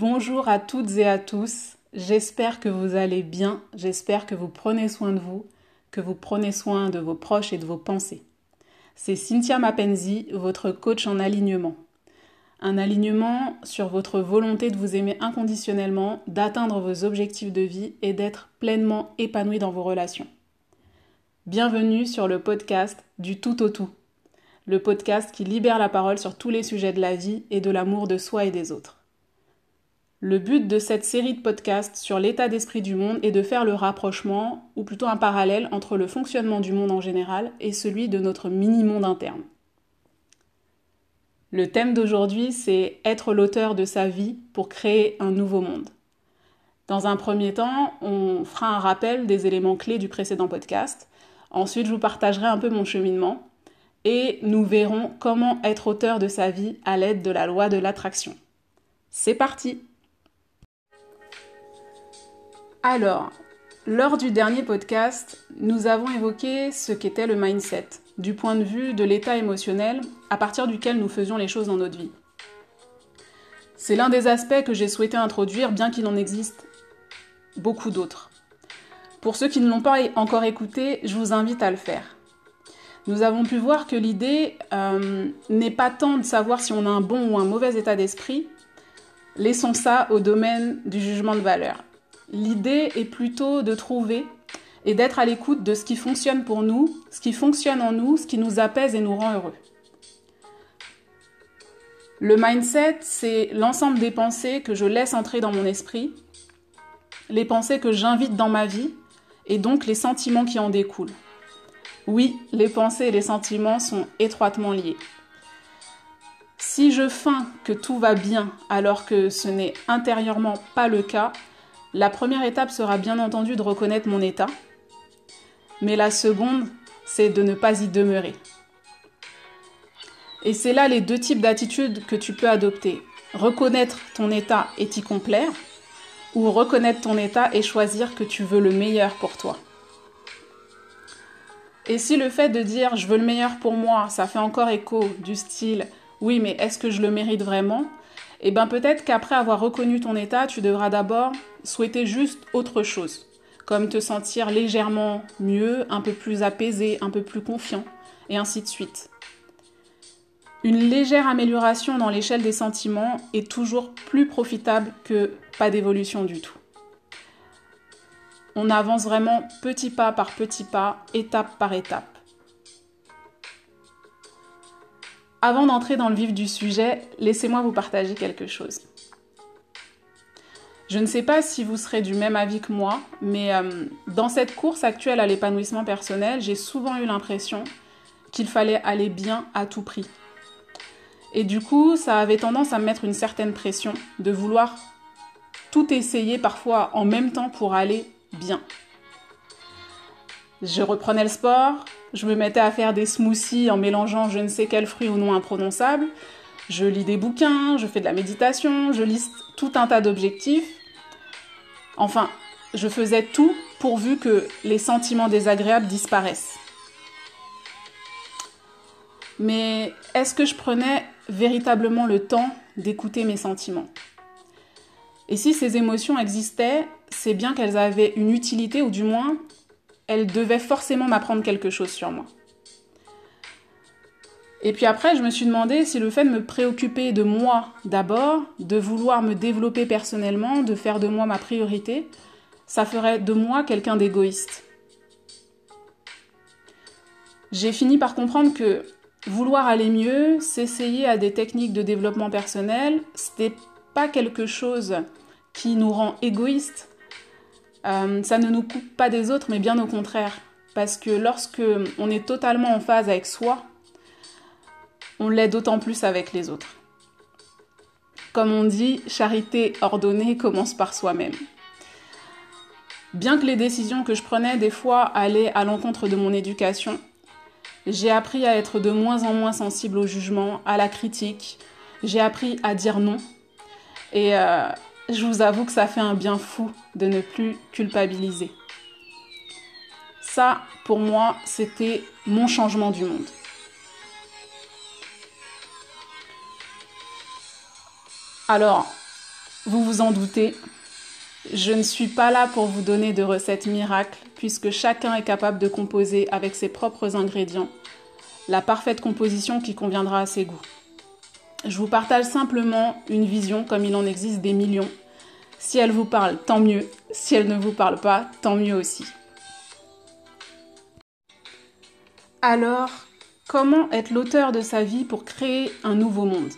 Bonjour à toutes et à tous. J'espère que vous allez bien. J'espère que vous prenez soin de vous, que vous prenez soin de vos proches et de vos pensées. C'est Cynthia Mapenzi, votre coach en alignement. Un alignement sur votre volonté de vous aimer inconditionnellement, d'atteindre vos objectifs de vie et d'être pleinement épanoui dans vos relations. Bienvenue sur le podcast du tout au tout. Le podcast qui libère la parole sur tous les sujets de la vie et de l'amour de soi et des autres. Le but de cette série de podcasts sur l'état d'esprit du monde est de faire le rapprochement, ou plutôt un parallèle, entre le fonctionnement du monde en général et celui de notre mini-monde interne. Le thème d'aujourd'hui, c'est être l'auteur de sa vie pour créer un nouveau monde. Dans un premier temps, on fera un rappel des éléments clés du précédent podcast. Ensuite, je vous partagerai un peu mon cheminement et nous verrons comment être auteur de sa vie à l'aide de la loi de l'attraction. C'est parti alors, lors du dernier podcast, nous avons évoqué ce qu'était le mindset, du point de vue de l'état émotionnel à partir duquel nous faisions les choses dans notre vie. C'est l'un des aspects que j'ai souhaité introduire, bien qu'il en existe beaucoup d'autres. Pour ceux qui ne l'ont pas encore écouté, je vous invite à le faire. Nous avons pu voir que l'idée euh, n'est pas tant de savoir si on a un bon ou un mauvais état d'esprit, laissons ça au domaine du jugement de valeur. L'idée est plutôt de trouver et d'être à l'écoute de ce qui fonctionne pour nous, ce qui fonctionne en nous, ce qui nous apaise et nous rend heureux. Le mindset, c'est l'ensemble des pensées que je laisse entrer dans mon esprit, les pensées que j'invite dans ma vie et donc les sentiments qui en découlent. Oui, les pensées et les sentiments sont étroitement liés. Si je feins que tout va bien alors que ce n'est intérieurement pas le cas, la première étape sera bien entendu de reconnaître mon état, mais la seconde, c'est de ne pas y demeurer. Et c'est là les deux types d'attitudes que tu peux adopter. Reconnaître ton état et t'y complaire, ou reconnaître ton état et choisir que tu veux le meilleur pour toi. Et si le fait de dire je veux le meilleur pour moi, ça fait encore écho du style oui mais est-ce que je le mérite vraiment? Eh bien peut-être qu'après avoir reconnu ton état, tu devras d'abord souhaiter juste autre chose, comme te sentir légèrement mieux, un peu plus apaisé, un peu plus confiant, et ainsi de suite. Une légère amélioration dans l'échelle des sentiments est toujours plus profitable que pas d'évolution du tout. On avance vraiment petit pas par petit pas, étape par étape. Avant d'entrer dans le vif du sujet, laissez-moi vous partager quelque chose. Je ne sais pas si vous serez du même avis que moi, mais euh, dans cette course actuelle à l'épanouissement personnel, j'ai souvent eu l'impression qu'il fallait aller bien à tout prix. Et du coup, ça avait tendance à me mettre une certaine pression de vouloir tout essayer parfois en même temps pour aller bien. Je reprenais le sport, je me mettais à faire des smoothies en mélangeant je ne sais quel fruit ou non imprononçable. Je lis des bouquins, je fais de la méditation, je liste tout un tas d'objectifs. Enfin, je faisais tout pourvu que les sentiments désagréables disparaissent. Mais est-ce que je prenais véritablement le temps d'écouter mes sentiments? Et si ces émotions existaient, c'est bien qu'elles avaient une utilité ou du moins elle devait forcément m'apprendre quelque chose sur moi. Et puis après, je me suis demandé si le fait de me préoccuper de moi d'abord, de vouloir me développer personnellement, de faire de moi ma priorité, ça ferait de moi quelqu'un d'égoïste. J'ai fini par comprendre que vouloir aller mieux, s'essayer à des techniques de développement personnel, c'était pas quelque chose qui nous rend égoïstes, euh, ça ne nous coupe pas des autres, mais bien au contraire. Parce que lorsque on est totalement en phase avec soi, on l'est d'autant plus avec les autres. Comme on dit, charité ordonnée commence par soi-même. Bien que les décisions que je prenais des fois allaient à l'encontre de mon éducation, j'ai appris à être de moins en moins sensible au jugement, à la critique. J'ai appris à dire non. Et euh, je vous avoue que ça fait un bien fou de ne plus culpabiliser. Ça, pour moi, c'était mon changement du monde. Alors, Vous vous en doutez, je ne suis pas là pour vous donner de recettes miracles, puisque chacun est capable de composer avec ses propres ingrédients la parfaite composition qui conviendra à ses goûts. Je vous partage simplement une vision comme il en existe des millions. Si elle vous parle, tant mieux. Si elle ne vous parle pas, tant mieux aussi. Alors, comment être l'auteur de sa vie pour créer un nouveau monde?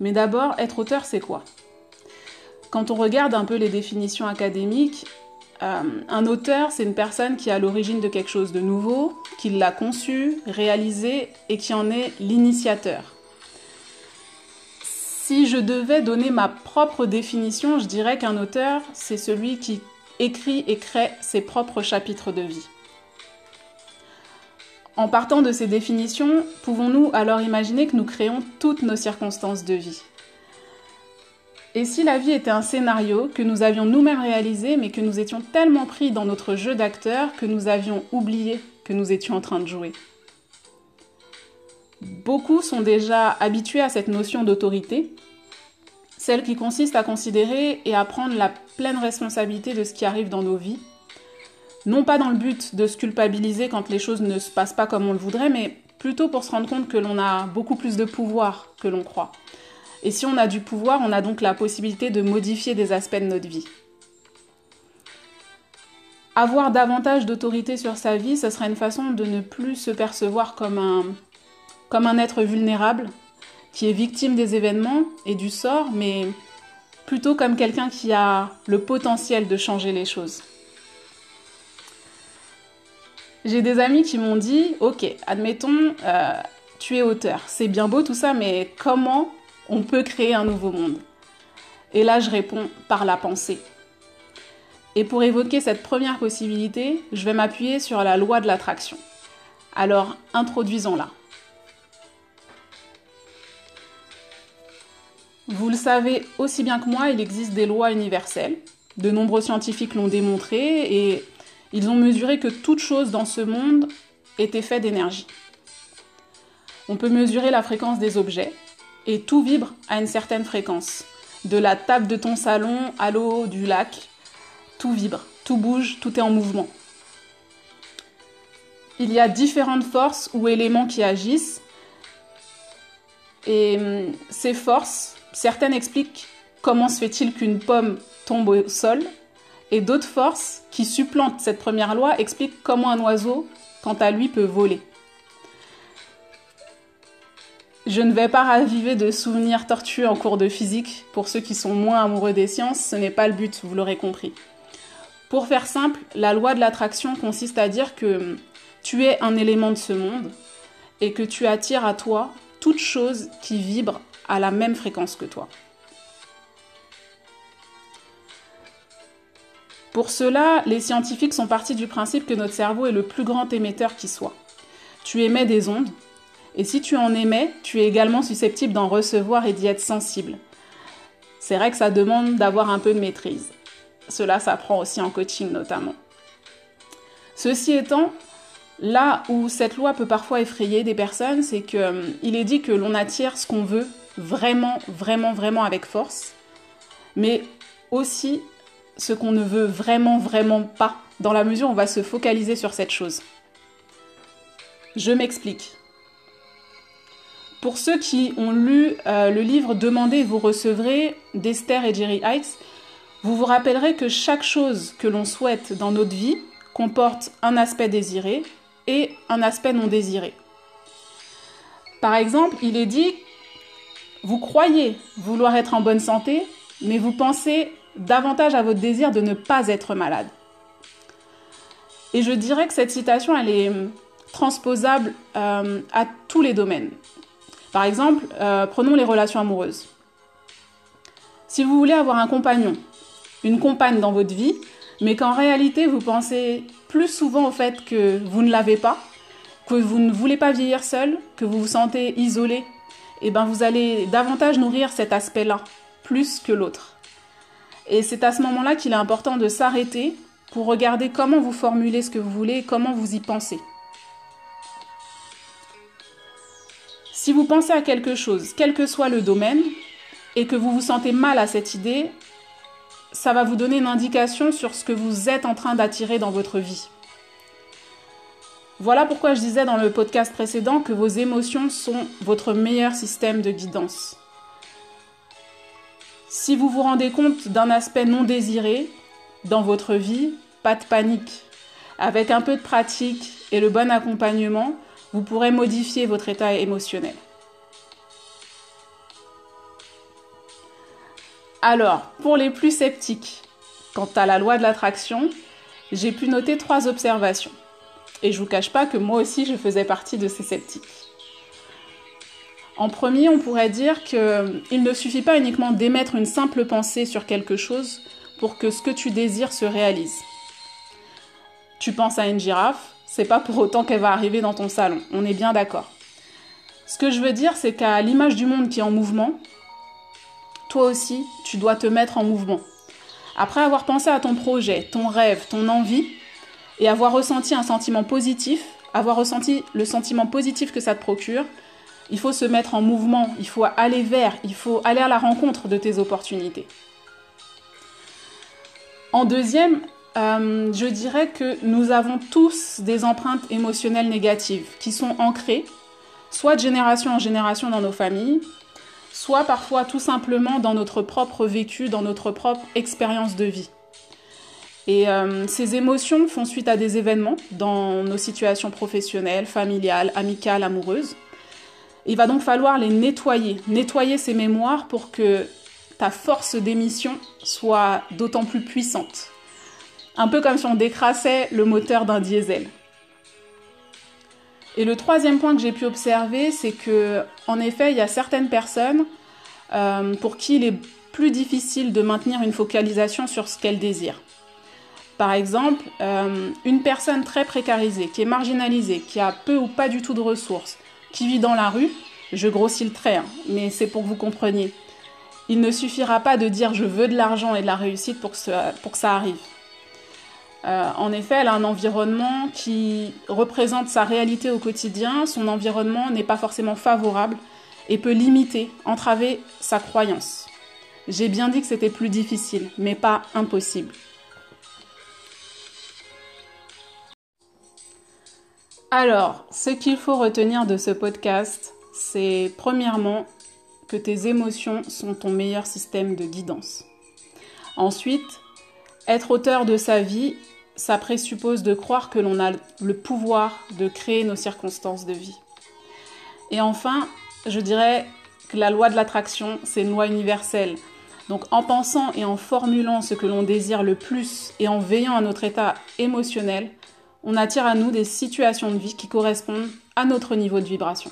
Mais d'abord, être auteur, c'est quoi? Quand on regarde un peu les définitions académiques, euh, un auteur, c'est une personne qui est à l'origine de quelque chose de nouveau, qui l'a conçu, réalisé et qui en est l'initiateur. Si je devais donner ma propre définition, je dirais qu'un auteur, c'est celui qui écrit et crée ses propres chapitres de vie. En partant de ces définitions, pouvons-nous alors imaginer que nous créons toutes nos circonstances de vie? Et si la vie était un scénario que nous avions nous-mêmes réalisé, mais que nous étions tellement pris dans notre jeu d'acteur que nous avions oublié que nous étions en train de jouer? Beaucoup sont déjà habitués à cette notion d'autorité, celle qui consiste à considérer et à prendre la pleine responsabilité de ce qui arrive dans nos vies, non pas dans le but de se culpabiliser quand les choses ne se passent pas comme on le voudrait, mais plutôt pour se rendre compte que l'on a beaucoup plus de pouvoir que l'on croit. Et si on a du pouvoir, on a donc la possibilité de modifier des aspects de notre vie. Avoir davantage d'autorité sur sa vie, ce serait une façon de ne plus se percevoir comme un comme un être vulnérable qui est victime des événements et du sort, mais plutôt comme quelqu'un qui a le potentiel de changer les choses. J'ai des amis qui m'ont dit, ok, admettons, euh, tu es auteur, c'est bien beau tout ça, mais comment on peut créer un nouveau monde? Et là, je réponds par la pensée. Et pour évoquer cette première possibilité, je vais m'appuyer sur la loi de l'attraction. Alors, introduisons-la. Vous le savez aussi bien que moi, il existe des lois universelles. De nombreux scientifiques l'ont démontré et ils ont mesuré que toute chose dans ce monde était faite d'énergie. On peut mesurer la fréquence des objets et tout vibre à une certaine fréquence. De la table de ton salon à l'eau du lac, tout vibre, tout bouge, tout est en mouvement. Il y a différentes forces ou éléments qui agissent et hum, ces forces Certaines expliquent comment se fait-il qu'une pomme tombe au sol, et d'autres forces qui supplantent cette première loi expliquent comment un oiseau, quant à lui, peut voler. Je ne vais pas raviver de souvenirs tortueux en cours de physique. Pour ceux qui sont moins amoureux des sciences, ce n'est pas le but, vous l'aurez compris. Pour faire simple, la loi de l'attraction consiste à dire que tu es un élément de ce monde et que tu attires à toi toute chose qui vibre à la même fréquence que toi. Pour cela, les scientifiques sont partis du principe que notre cerveau est le plus grand émetteur qui soit. Tu émets des ondes, et si tu en émets, tu es également susceptible d'en recevoir et d'y être sensible. C'est vrai que ça demande d'avoir un peu de maîtrise. Cela s'apprend aussi en coaching notamment. Ceci étant, là où cette loi peut parfois effrayer des personnes, c'est qu'il euh, est dit que l'on attire ce qu'on veut vraiment, vraiment, vraiment avec force, mais aussi ce qu'on ne veut vraiment, vraiment pas, dans la mesure où on va se focaliser sur cette chose. Je m'explique. Pour ceux qui ont lu euh, le livre Demandez, vous recevrez d'Esther et Jerry Heights, vous vous rappellerez que chaque chose que l'on souhaite dans notre vie comporte un aspect désiré et un aspect non désiré. Par exemple, il est dit vous croyez vouloir être en bonne santé, mais vous pensez davantage à votre désir de ne pas être malade. Et je dirais que cette citation, elle est transposable euh, à tous les domaines. Par exemple, euh, prenons les relations amoureuses. Si vous voulez avoir un compagnon, une compagne dans votre vie, mais qu'en réalité vous pensez plus souvent au fait que vous ne l'avez pas, que vous ne voulez pas vieillir seul, que vous vous sentez isolé eh ben vous allez davantage nourrir cet aspect-là, plus que l'autre. Et c'est à ce moment-là qu'il est important de s'arrêter pour regarder comment vous formulez ce que vous voulez et comment vous y pensez. Si vous pensez à quelque chose, quel que soit le domaine, et que vous vous sentez mal à cette idée, ça va vous donner une indication sur ce que vous êtes en train d'attirer dans votre vie. Voilà pourquoi je disais dans le podcast précédent que vos émotions sont votre meilleur système de guidance. Si vous vous rendez compte d'un aspect non désiré dans votre vie, pas de panique. Avec un peu de pratique et le bon accompagnement, vous pourrez modifier votre état émotionnel. Alors, pour les plus sceptiques, quant à la loi de l'attraction, j'ai pu noter trois observations. Et je vous cache pas que moi aussi je faisais partie de ces sceptiques. En premier, on pourrait dire qu'il ne suffit pas uniquement d'émettre une simple pensée sur quelque chose pour que ce que tu désires se réalise. Tu penses à une girafe, c'est pas pour autant qu'elle va arriver dans ton salon, on est bien d'accord. Ce que je veux dire, c'est qu'à l'image du monde qui est en mouvement, toi aussi, tu dois te mettre en mouvement. Après avoir pensé à ton projet, ton rêve, ton envie, et avoir ressenti un sentiment positif, avoir ressenti le sentiment positif que ça te procure, il faut se mettre en mouvement, il faut aller vers, il faut aller à la rencontre de tes opportunités. En deuxième, euh, je dirais que nous avons tous des empreintes émotionnelles négatives qui sont ancrées, soit de génération en génération dans nos familles, soit parfois tout simplement dans notre propre vécu, dans notre propre expérience de vie. Et euh, ces émotions font suite à des événements dans nos situations professionnelles, familiales, amicales, amoureuses. Il va donc falloir les nettoyer, nettoyer ces mémoires pour que ta force d'émission soit d'autant plus puissante. Un peu comme si on décrassait le moteur d'un diesel. Et le troisième point que j'ai pu observer, c'est que, en effet, il y a certaines personnes euh, pour qui il est plus difficile de maintenir une focalisation sur ce qu'elles désirent. Par exemple, euh, une personne très précarisée, qui est marginalisée, qui a peu ou pas du tout de ressources, qui vit dans la rue, je grossis le trait, hein, mais c'est pour que vous compreniez. Il ne suffira pas de dire je veux de l'argent et de la réussite pour que ça arrive. Euh, en effet, elle a un environnement qui représente sa réalité au quotidien. Son environnement n'est pas forcément favorable et peut limiter, entraver sa croyance. J'ai bien dit que c'était plus difficile, mais pas impossible. Alors, ce qu'il faut retenir de ce podcast, c'est premièrement que tes émotions sont ton meilleur système de guidance. Ensuite, être auteur de sa vie ça présuppose de croire que l'on a le pouvoir de créer nos circonstances de vie. Et enfin, je dirais que la loi de l'attraction, c'est une loi universelle. Donc en pensant et en formulant ce que l'on désire le plus et en veillant à notre état émotionnel, on attire à nous des situations de vie qui correspondent à notre niveau de vibration.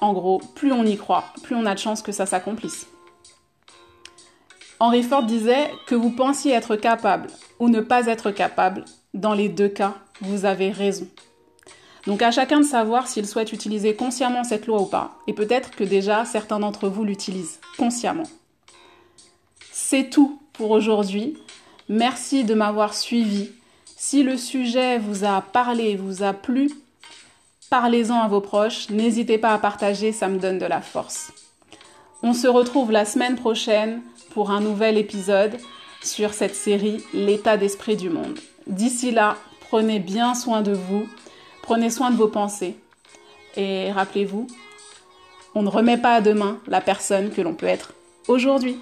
En gros, plus on y croit, plus on a de chances que ça s'accomplisse. Henry Ford disait que vous pensiez être capable ou ne pas être capable, dans les deux cas, vous avez raison. Donc à chacun de savoir s'il souhaite utiliser consciemment cette loi ou pas, et peut-être que déjà certains d'entre vous l'utilisent consciemment. C'est tout pour aujourd'hui. Merci de m'avoir suivi. Si le sujet vous a parlé, vous a plu, parlez-en à vos proches. N'hésitez pas à partager, ça me donne de la force. On se retrouve la semaine prochaine pour un nouvel épisode sur cette série L'état d'esprit du monde. D'ici là, prenez bien soin de vous, prenez soin de vos pensées et rappelez-vous, on ne remet pas à demain la personne que l'on peut être aujourd'hui.